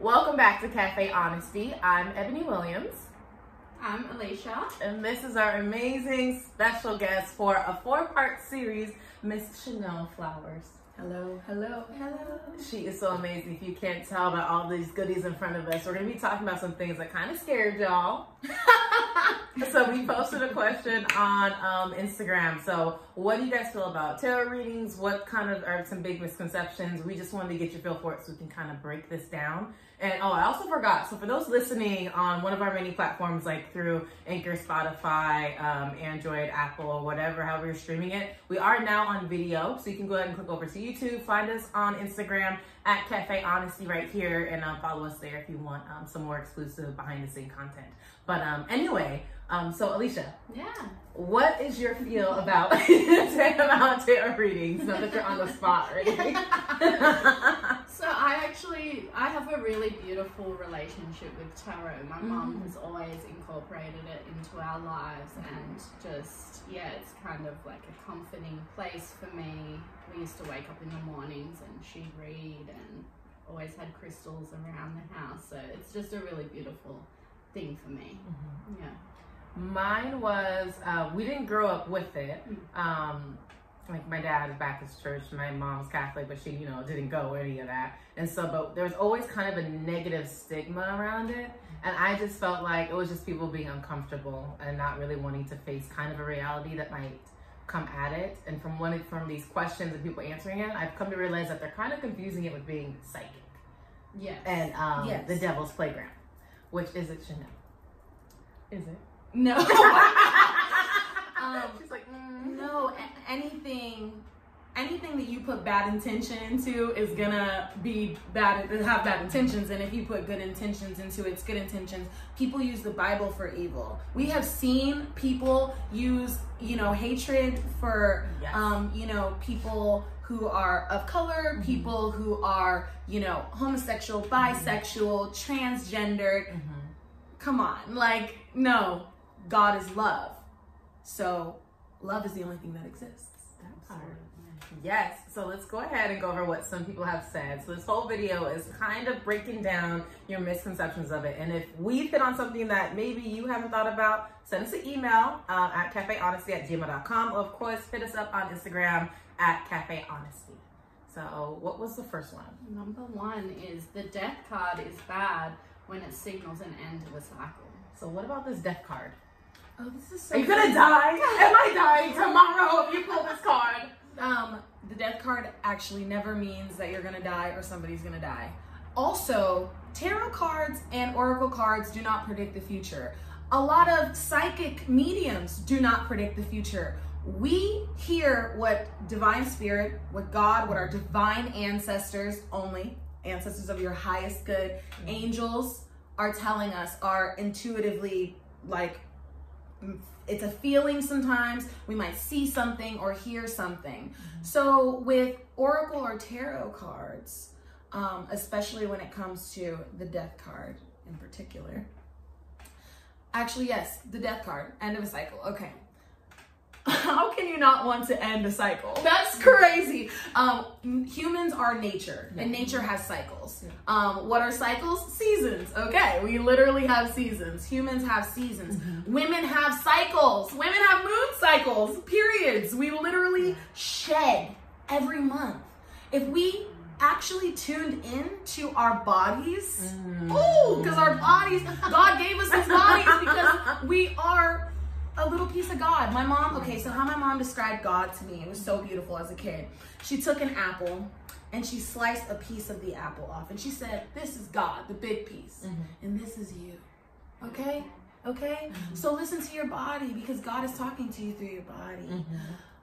Welcome back to Cafe Honesty. I'm Ebony Williams. I'm Alicia. And this is our amazing special guest for a four part series, Miss Chanel Flowers. Hello, hello, hello. She is so amazing. If you can't tell by all these goodies in front of us, we're going to be talking about some things that kind of scared y'all. so we posted a question on um, Instagram. So what do you guys feel about tarot readings? What kind of are some big misconceptions? We just wanted to get your feel for it so we can kind of break this down. And oh, I also forgot. So for those listening on one of our many platforms, like through Anchor, Spotify, um, Android, Apple, whatever, however you're streaming it, we are now on video. So you can go ahead and click over to YouTube, find us on Instagram at Cafe Honesty right here, and um, follow us there if you want um, some more exclusive behind the scene content. But um, anyway, um, so Alicia, Yeah. what is your feel about about tarot readings? Not that you're on the spot. So I actually I have a really beautiful relationship with tarot. My mom Mm. has always incorporated it into our lives and just yeah, it's kind of like a comforting place for me. We used to wake up in the mornings and she'd read and always had crystals around the house. So it's just a really beautiful thing for me. Yeah. Mine was uh, we didn't grow up with it. Um, like my dad is Baptist church, my mom's Catholic, but she, you know, didn't go any of that. And so, but there was always kind of a negative stigma around it. And I just felt like it was just people being uncomfortable and not really wanting to face kind of a reality that might come at it. And from one from these questions and people answering it, I've come to realize that they're kind of confusing it with being psychic Yes. and um, Yes. the devil's playground, which is it Chanel? Is it? no. um, She's like, anything, anything that you put bad intention into is gonna be bad. Have bad intentions, and if you put good intentions into it, it's good intentions. People use the Bible for evil. We have seen people use, you know, hatred for, Yes. um, you know, people who are of color, people who are, you know, homosexual, bisexual, transgendered. Mhm. Come on, like no, God is love. So love is the only thing that exists. Yes, so let's go ahead and go over what some people have said. So this whole video is kind of breaking down your misconceptions of it. And if we've hit on something that maybe you haven't thought about, send us an email uh, at cafehonesty at gmail.com. Of course, hit us up on Instagram at cafehonesty. So what was the first one? Number one is the death card is bad when it signals an end to a cycle. So what about this death card? Oh, this is so. Are you gonna die? Am I dying tomorrow if you pull this card? Um, the death card actually never means that you're gonna die or somebody's gonna die. Also, tarot cards and oracle cards do not predict the future. A lot of psychic mediums do not predict the future. We hear what divine spirit, what God, what our divine ancestors only, ancestors of your highest good, angels are telling us, are intuitively like it's a feeling sometimes. We might see something or hear something. So with oracle or tarot cards um, especially when it comes to the death card in particular. Actually yes the death card end of a cycle okay. How can you not want to end a cycle? That's crazy um, humans are nature and nature has cycles. Um, what are cycles? Seasons. Okay we literally have seasons. Humans have seasons. Women have cycles. Women have moon cycles periods. We literally shed every month. If we actually tuned in to our bodies oh because our bodies god gave us these bodies because we are a little piece of God. My mom, okay, so how my mom described God to me, it was so beautiful as a kid. She took an apple and she sliced a piece of the apple off and she said, This is God, the big piece, mm-hmm. and this is you. Okay? Okay? Mm-hmm. So listen to your body because God is talking to you through your body. Mm-hmm.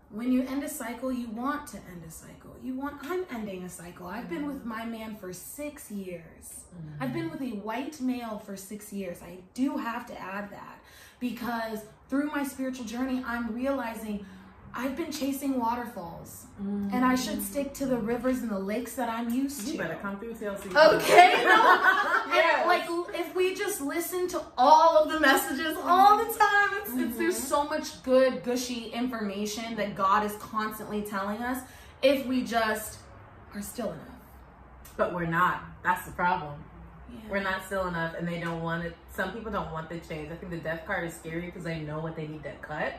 When you end a cycle, you want to end a cycle. You want, I'm ending a cycle. I've been with my man for six years. I've been with a white male for six years. I do have to add that because through my spiritual journey, I'm realizing I've been chasing waterfalls mm. and I should stick to the rivers and the lakes that I'm used to. You better come through TLC. Okay, no. Yes. Like if we just listen to all of the messages all the mm-hmm. time, it's, it's there's mm-hmm. so much good gushy information that God is constantly telling us. If we just are still enough. But we're not. That's the problem. Yeah. we're not still enough, and they don't want it. Some people don't want the change. I think the death card is scary because they know what they need to cut,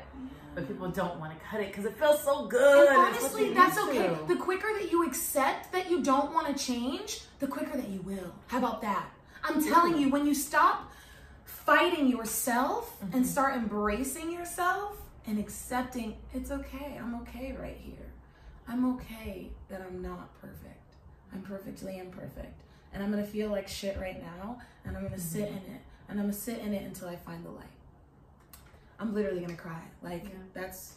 but people don't want to cut it because it feels so good. And honestly, that's okay. to. The quicker that you accept that you don't want to change, the quicker that you will. How about that? I'm telling you, when you stop fighting yourself Mm-hmm. and start embracing yourself and accepting it's okay, I'm okay right here. I'm okay that I'm not perfect. I'm perfectly imperfect. And I'm gonna feel like shit right now, and I'm gonna sit Mm-hmm. in it, and I'm gonna sit in it until I find the light. I'm literally gonna cry. Like, Yeah. that's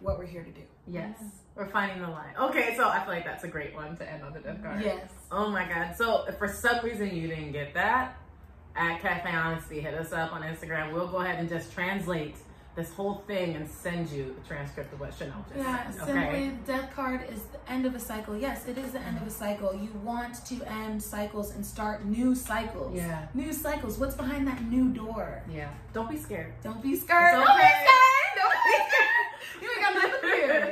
what we're here to do. Yes, we're finding the light. Okay, so I feel like that's a great one to end on the death card. Yes. Oh my god. So if for some reason you didn't get that, at Cafe Honesty, hit us up on Instagram. We'll go ahead and just translate this whole thing and send you the transcript of what Chanel just Yeah, said. simply Okay. the death card is the end of a cycle. Yes, it is the end of a cycle. You want to end cycles and start new cycles. Yeah. New cycles. What's behind that new door? Yeah. Don't be scared. Don't be scared. It's Don't be scared. Don't be scared. You ain't got nothing to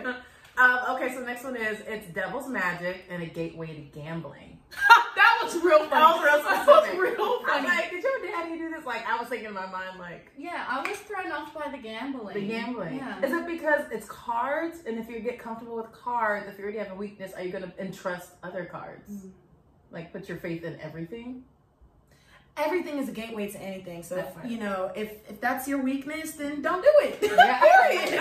fear. um, okay, so the next one is it's Devil's Magic and a gateway to gambling. that was real funny. That was real That was real I'm funny. like, did your daddy do this? Like, I was thinking in my mind, like, Yeah, I was thrown off by the gambling. the gambling. Yeah. Is it because it's cards? And if you get comfortable with cards, if you already have a weakness, are you going to entrust other cards? Mm. Like, put your faith in everything? Everything is a gateway to anything. So, right. you know, if, if that's your weakness, then don't do it. Yeah. Period.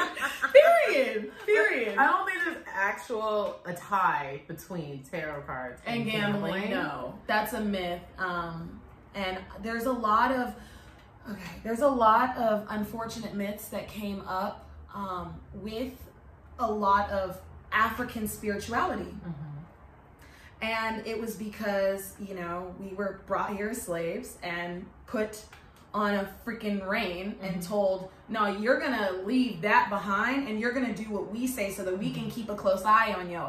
Period. Period. I don't think there's actual a tie between tarot cards and gambling. No, that's a myth. Um, and there's a lot of okay, there's a lot of unfortunate myths that came up um, with a lot of African spirituality. And it was because, you know, we were brought here as slaves and put on a freaking reign and told, no, you're gonna leave that behind and you're gonna do what we say so that we can keep a close eye on you.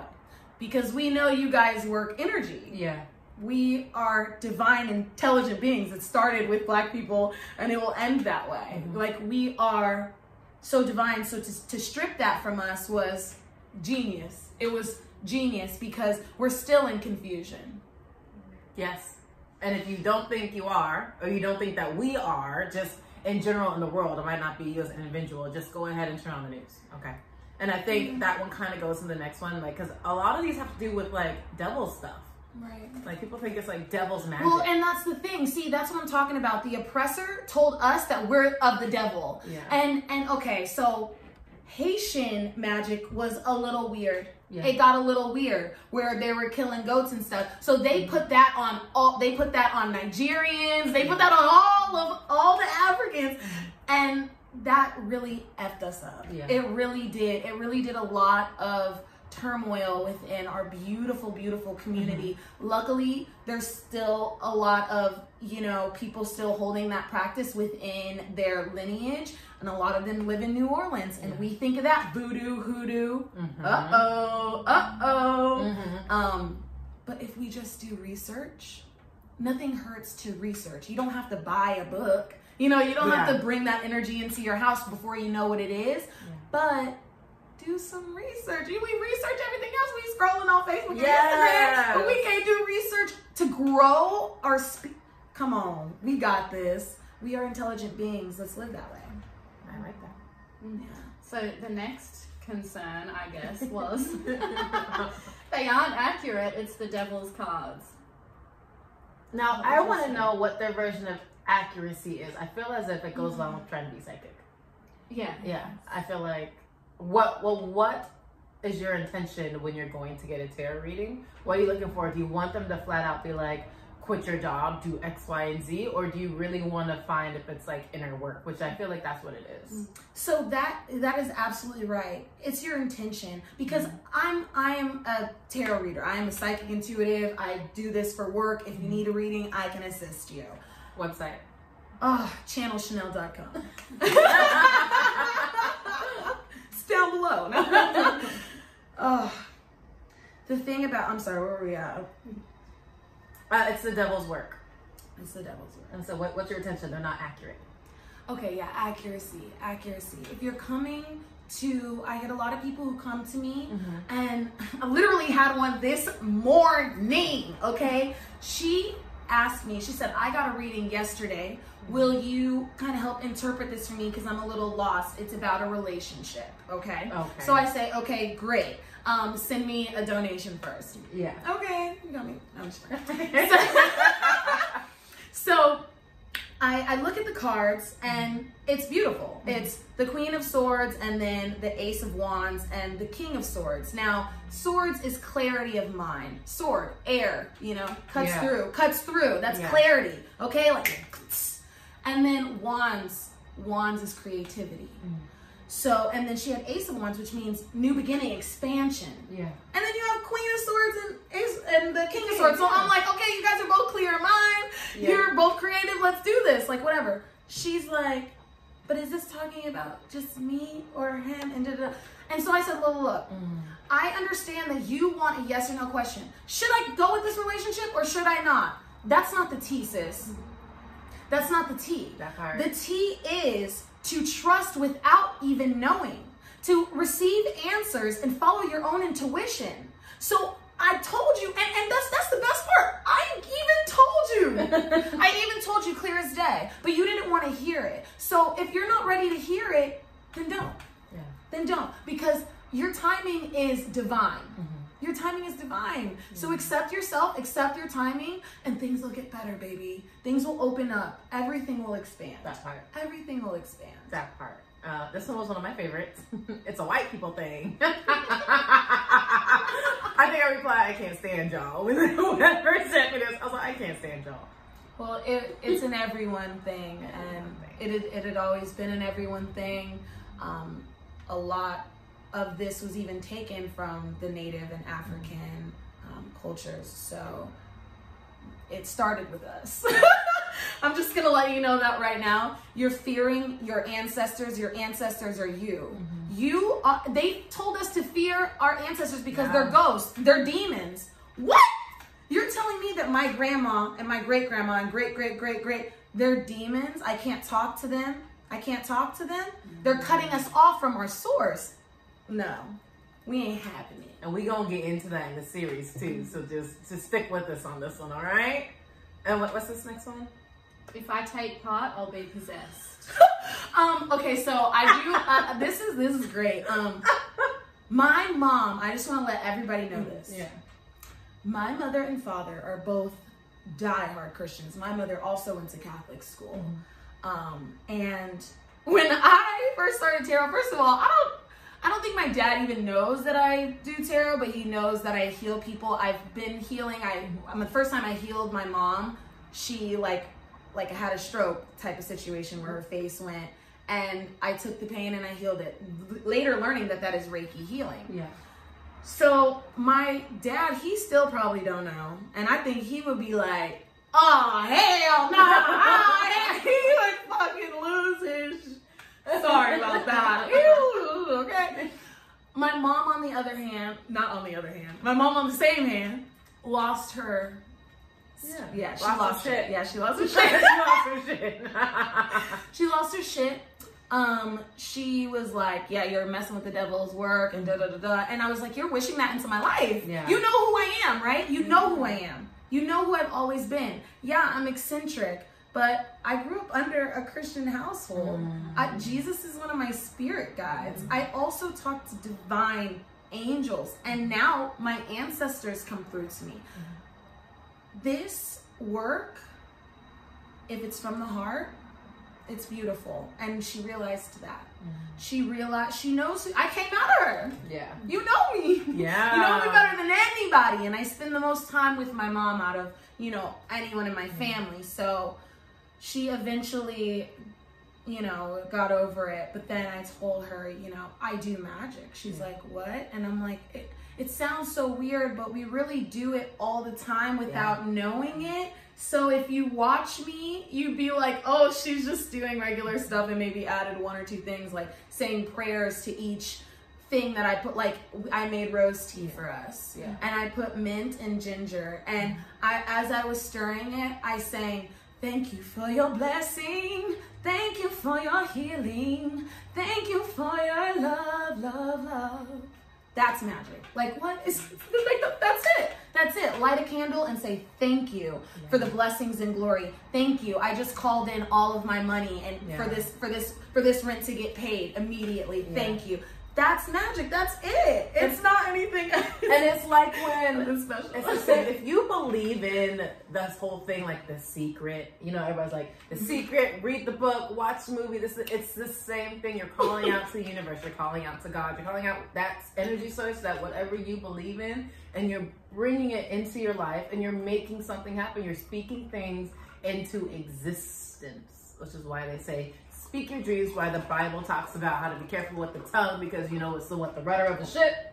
Because we know you guys work energy. Yeah. We are divine, intelligent beings. It started with black people and it will end that way. Mhm. Like we are so divine. So to, to strip that from us was genius. It was genius because we're still in confusion. Yes. And if you don't think you are, or you don't think that we are, just in general in the world, it might not be you as an individual, just go ahead and turn on the news. Okay. And I think mm-hmm. that one kind of goes to the next one, like, because a lot of these have to do with, like, devil stuff. Right. Like, people think it's, like, devil's magic. Well, and that's the thing. See, that's what I'm talking about. The oppressor told us that we're of the devil. Yeah. And and okay, so Haitian magic was a little weird. Yeah. It got a little weird where they were killing goats and stuff. So they Mm-hmm. put that on all they put that on Nigerians, they put that on all of all the Africans and that really effed us up. Yeah. It really did. It really did a lot of turmoil within our beautiful, beautiful community. Mm-hmm. Luckily, there's still a lot of, you know, people still holding that practice within their lineage. And a lot of them live in New Orleans. And we think of that voodoo, hoodoo. Mhm. Uh oh, uh oh. Mhm. Um, but if we just do research, nothing hurts to research. You don't have to buy a book. You know, you don't have to bring that energy into your house before you know what it is. But do some research. We research everything else. We scrolling on Facebook and Yes. Instagram, but we can't do research to grow our spe- Come on, we got this. We are intelligent beings. Let's live that way. I like that. Yeah. So the next concern, I guess, was they aren't accurate. It's the devil's cards. Now, I want to know what their version of accuracy is. I feel as if it goes along with trying to be psychic. Yeah. Yeah, I feel like what well what is your intention when you're going to get a tarot reading? What are you looking for? Do you want them to flat out be like, quit your job, do X, Y, and Z, or do you really want to find if it's like inner work? Which I feel like that's what it is. Mm. So that that is absolutely right. It's your intention because mm. I'm I am a tarot reader. I am a psychic intuitive. I do this for work. If you mm-hmm. need a reading, I can assist you. Website. Ah, oh, channelchanel.com. it's down below. No. oh, ah. the thing about I'm sorry, where were we at? Uh, it's the devil's work. It's the devil's work. And so, what, what's your intention? They're not accurate. Okay, yeah, accuracy, accuracy. If you're coming to, I get a lot of people who come to me, and I literally had one this morning. Okay, she asked me, she said, I got a reading yesterday. Will you kind of help interpret this for me? Because I'm a little lost. It's about a relationship, okay? Okay. So I say, okay, great. Um, send me a donation first. Yeah. Okay, you got me. No, I'm just. So I, I look at the cards and it's beautiful. Mm-hmm. It's the Queen of Swords and then the Ace of Wands and the King of Swords. Now, swords is clarity of mind. Sword, air, you know, cuts Yeah. through, cuts through. That's Yeah. clarity, okay? Like, and then wands, wands is creativity. Mm. So, and then she had Ace of Wands, which means new beginning, expansion. Yeah. And then you have Queen of Swords and Ace and the King of Swords. So I'm like, okay, you guys are both clear in mind. Yeah. You're both creative. Let's do this. Like whatever. She's like, but is this talking about just me or him? And da da. da. And so I said, look, look, look. I understand that you want a yes or no question. Should I go with this relationship or should I not? That's not the T, sis. That's not the T. The T is to trust without even knowing, to receive answers and follow your own intuition. So I told you, and, and that's that's the best part. I even told you. I even told you clear as day, but you didn't want to hear it. So if you're not ready to hear it, then don't. Yeah. Then don't. Because your timing is divine. Mm-hmm. Your timing is divine. So accept yourself, accept your timing, and things will get better, baby. Things will open up. Everything will expand. That part. Everything will expand. That part. Uh, this one was one of my favorites. it's a white people thing. I think I replied, I can't stand y'all. Whoever sent me this, I was like, I can't stand y'all. Well, it, it's an everyone thing, and it had, it had always been an everyone thing. Um, a lot of this was even taken from the Native and African um, cultures, so it started with us. I'm just gonna let you know that right now. You're fearing your ancestors. Your ancestors are you. You. Are, they told us to fear our ancestors because Yeah. they're ghosts. They're demons. What? You're telling me that my grandma and my great grandma and great great great great they're demons? I can't talk to them. I can't talk to them. They're cutting us off from our source. No, we ain't having it. And we gonna get into that in the series too. So just just stick with us on this one, all right? And what, what's this next one? If I take part, I'll be possessed. Um. Okay. So I do. Uh, this is this is great. Um. My mom. I just want to let everybody know this. Yeah. My mother and father are both diehard Christians. My mother also went to Catholic school. Um, and when I first started tarot, first of all, I don't I don't think my dad even knows that I do tarot, but he knows that I heal people. I've been healing. I um, the first time I healed my mom, she like like had a stroke type of situation where her face went and I took the pain and I healed it. Later learning that that is Reiki healing. Yeah. So my dad, he still probably don't know, and I think he would be like, "Oh hell no!" he would fucking lose his. Sorry about that. Ew, okay. My mom, on the other hand, not on the other hand, my mom on the same hand, lost her. Yeah. Yeah, she Lost lost, her shit. Yeah, she lost her shit. she lost her shit. she lost her shit. Um, she was like, "Yeah, you're messing with the devil's work," and da da da da. And I was like, "You're wishing that into my life. Yeah. You know who I am, right? You know who I am. You know who I've always been. Yeah, I'm eccentric, but I grew up under a Christian household. I, mm. Jesus is one of my spirit guides. I also talk to divine angels, and now my ancestors come through to me. Mm-hmm. This work, if it's from the heart, it's beautiful. And she realized that. Mm. She realized, she knows, who, I came at her. yeah. You know me. Yeah. You know me better than anybody. And I spend the most time with my mom out of, you know, anyone in my mm. family. So she eventually, you know, got over it. But then I told her, you know, I do magic. She's like, what? And I'm like, it, it sounds so weird, but we really do it all the time without knowing it. So if you watch me, you'd be like, oh, she's just doing regular stuff and maybe added one or two things like saying prayers to each thing that I put like I made rose tea for us. Yeah. And I put mint and ginger and mm-hmm. I as I was stirring it, I sang Thank you for your blessing. Thank you for your healing. Thank you for your love, love, love. That's magic. Like what is like that's it. That's it. Light a candle and say thank you for the blessings and glory. Thank you. I just called in all of my money and Yeah. for this for this for this rent to get paid immediately. Yeah. Thank you. That's magic. That's it. It's not anything. And it's like when It's special. It's the same. If you believe in this whole thing, like the secret, you know, everybody's like the mm-hmm. secret. Read the book, watch the movie. This is, it's the same thing. You're calling out to the universe. You're calling out to God. You're calling out that energy source, that whatever you believe in, and you're bringing it into your life, and you're making something happen. You're speaking things into existence, which is why they say. Speak your dreams. Why the Bible talks about how to be careful with the tongue because you know it's the what the rudder of the ship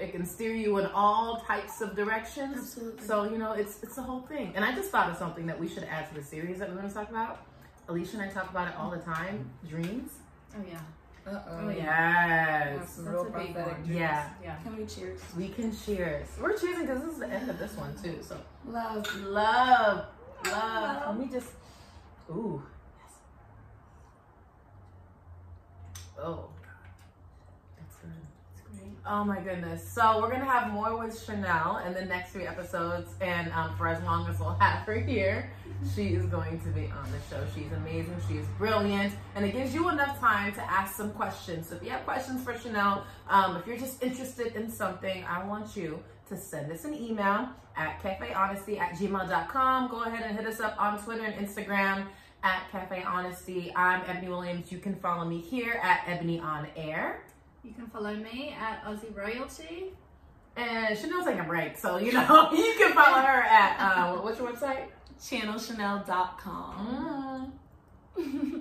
it can steer you in all types of directions. Absolutely. So you know, it's it's the whole thing. And I just thought of something that we should add to the series that we're going to talk about. Alicia and I talk about it all the time. Dreams. Oh yeah. Uh-oh. Oh, yeah. Yes. Some That's a big prophetic one. Yeah. Yeah. Can we cheers? We can cheers. We're cheering because this is the end of this one too. So Love. love, love. Love. Let me just. Ooh. Oh. Great. Oh my goodness. So we're gonna have more with Chanel in the next three episodes, and um, for as long as we'll have her here, she is going to be on the show. She's amazing. She's brilliant, and it gives you enough time to ask some questions. So if you have questions for Chanel, um, if you're just interested in something, I want you to send us an email at cafehonesty at gmail.com. Go ahead and hit us up on Twitter and Instagram at Cafe Honesty. I'm Ebony Williams. You can follow me here at Ebony on Air. You can follow me at Aussie Royalty. And Chanel's taking a break, so you know you can follow her at uh, what's your website? Channelchanel.com. Mm.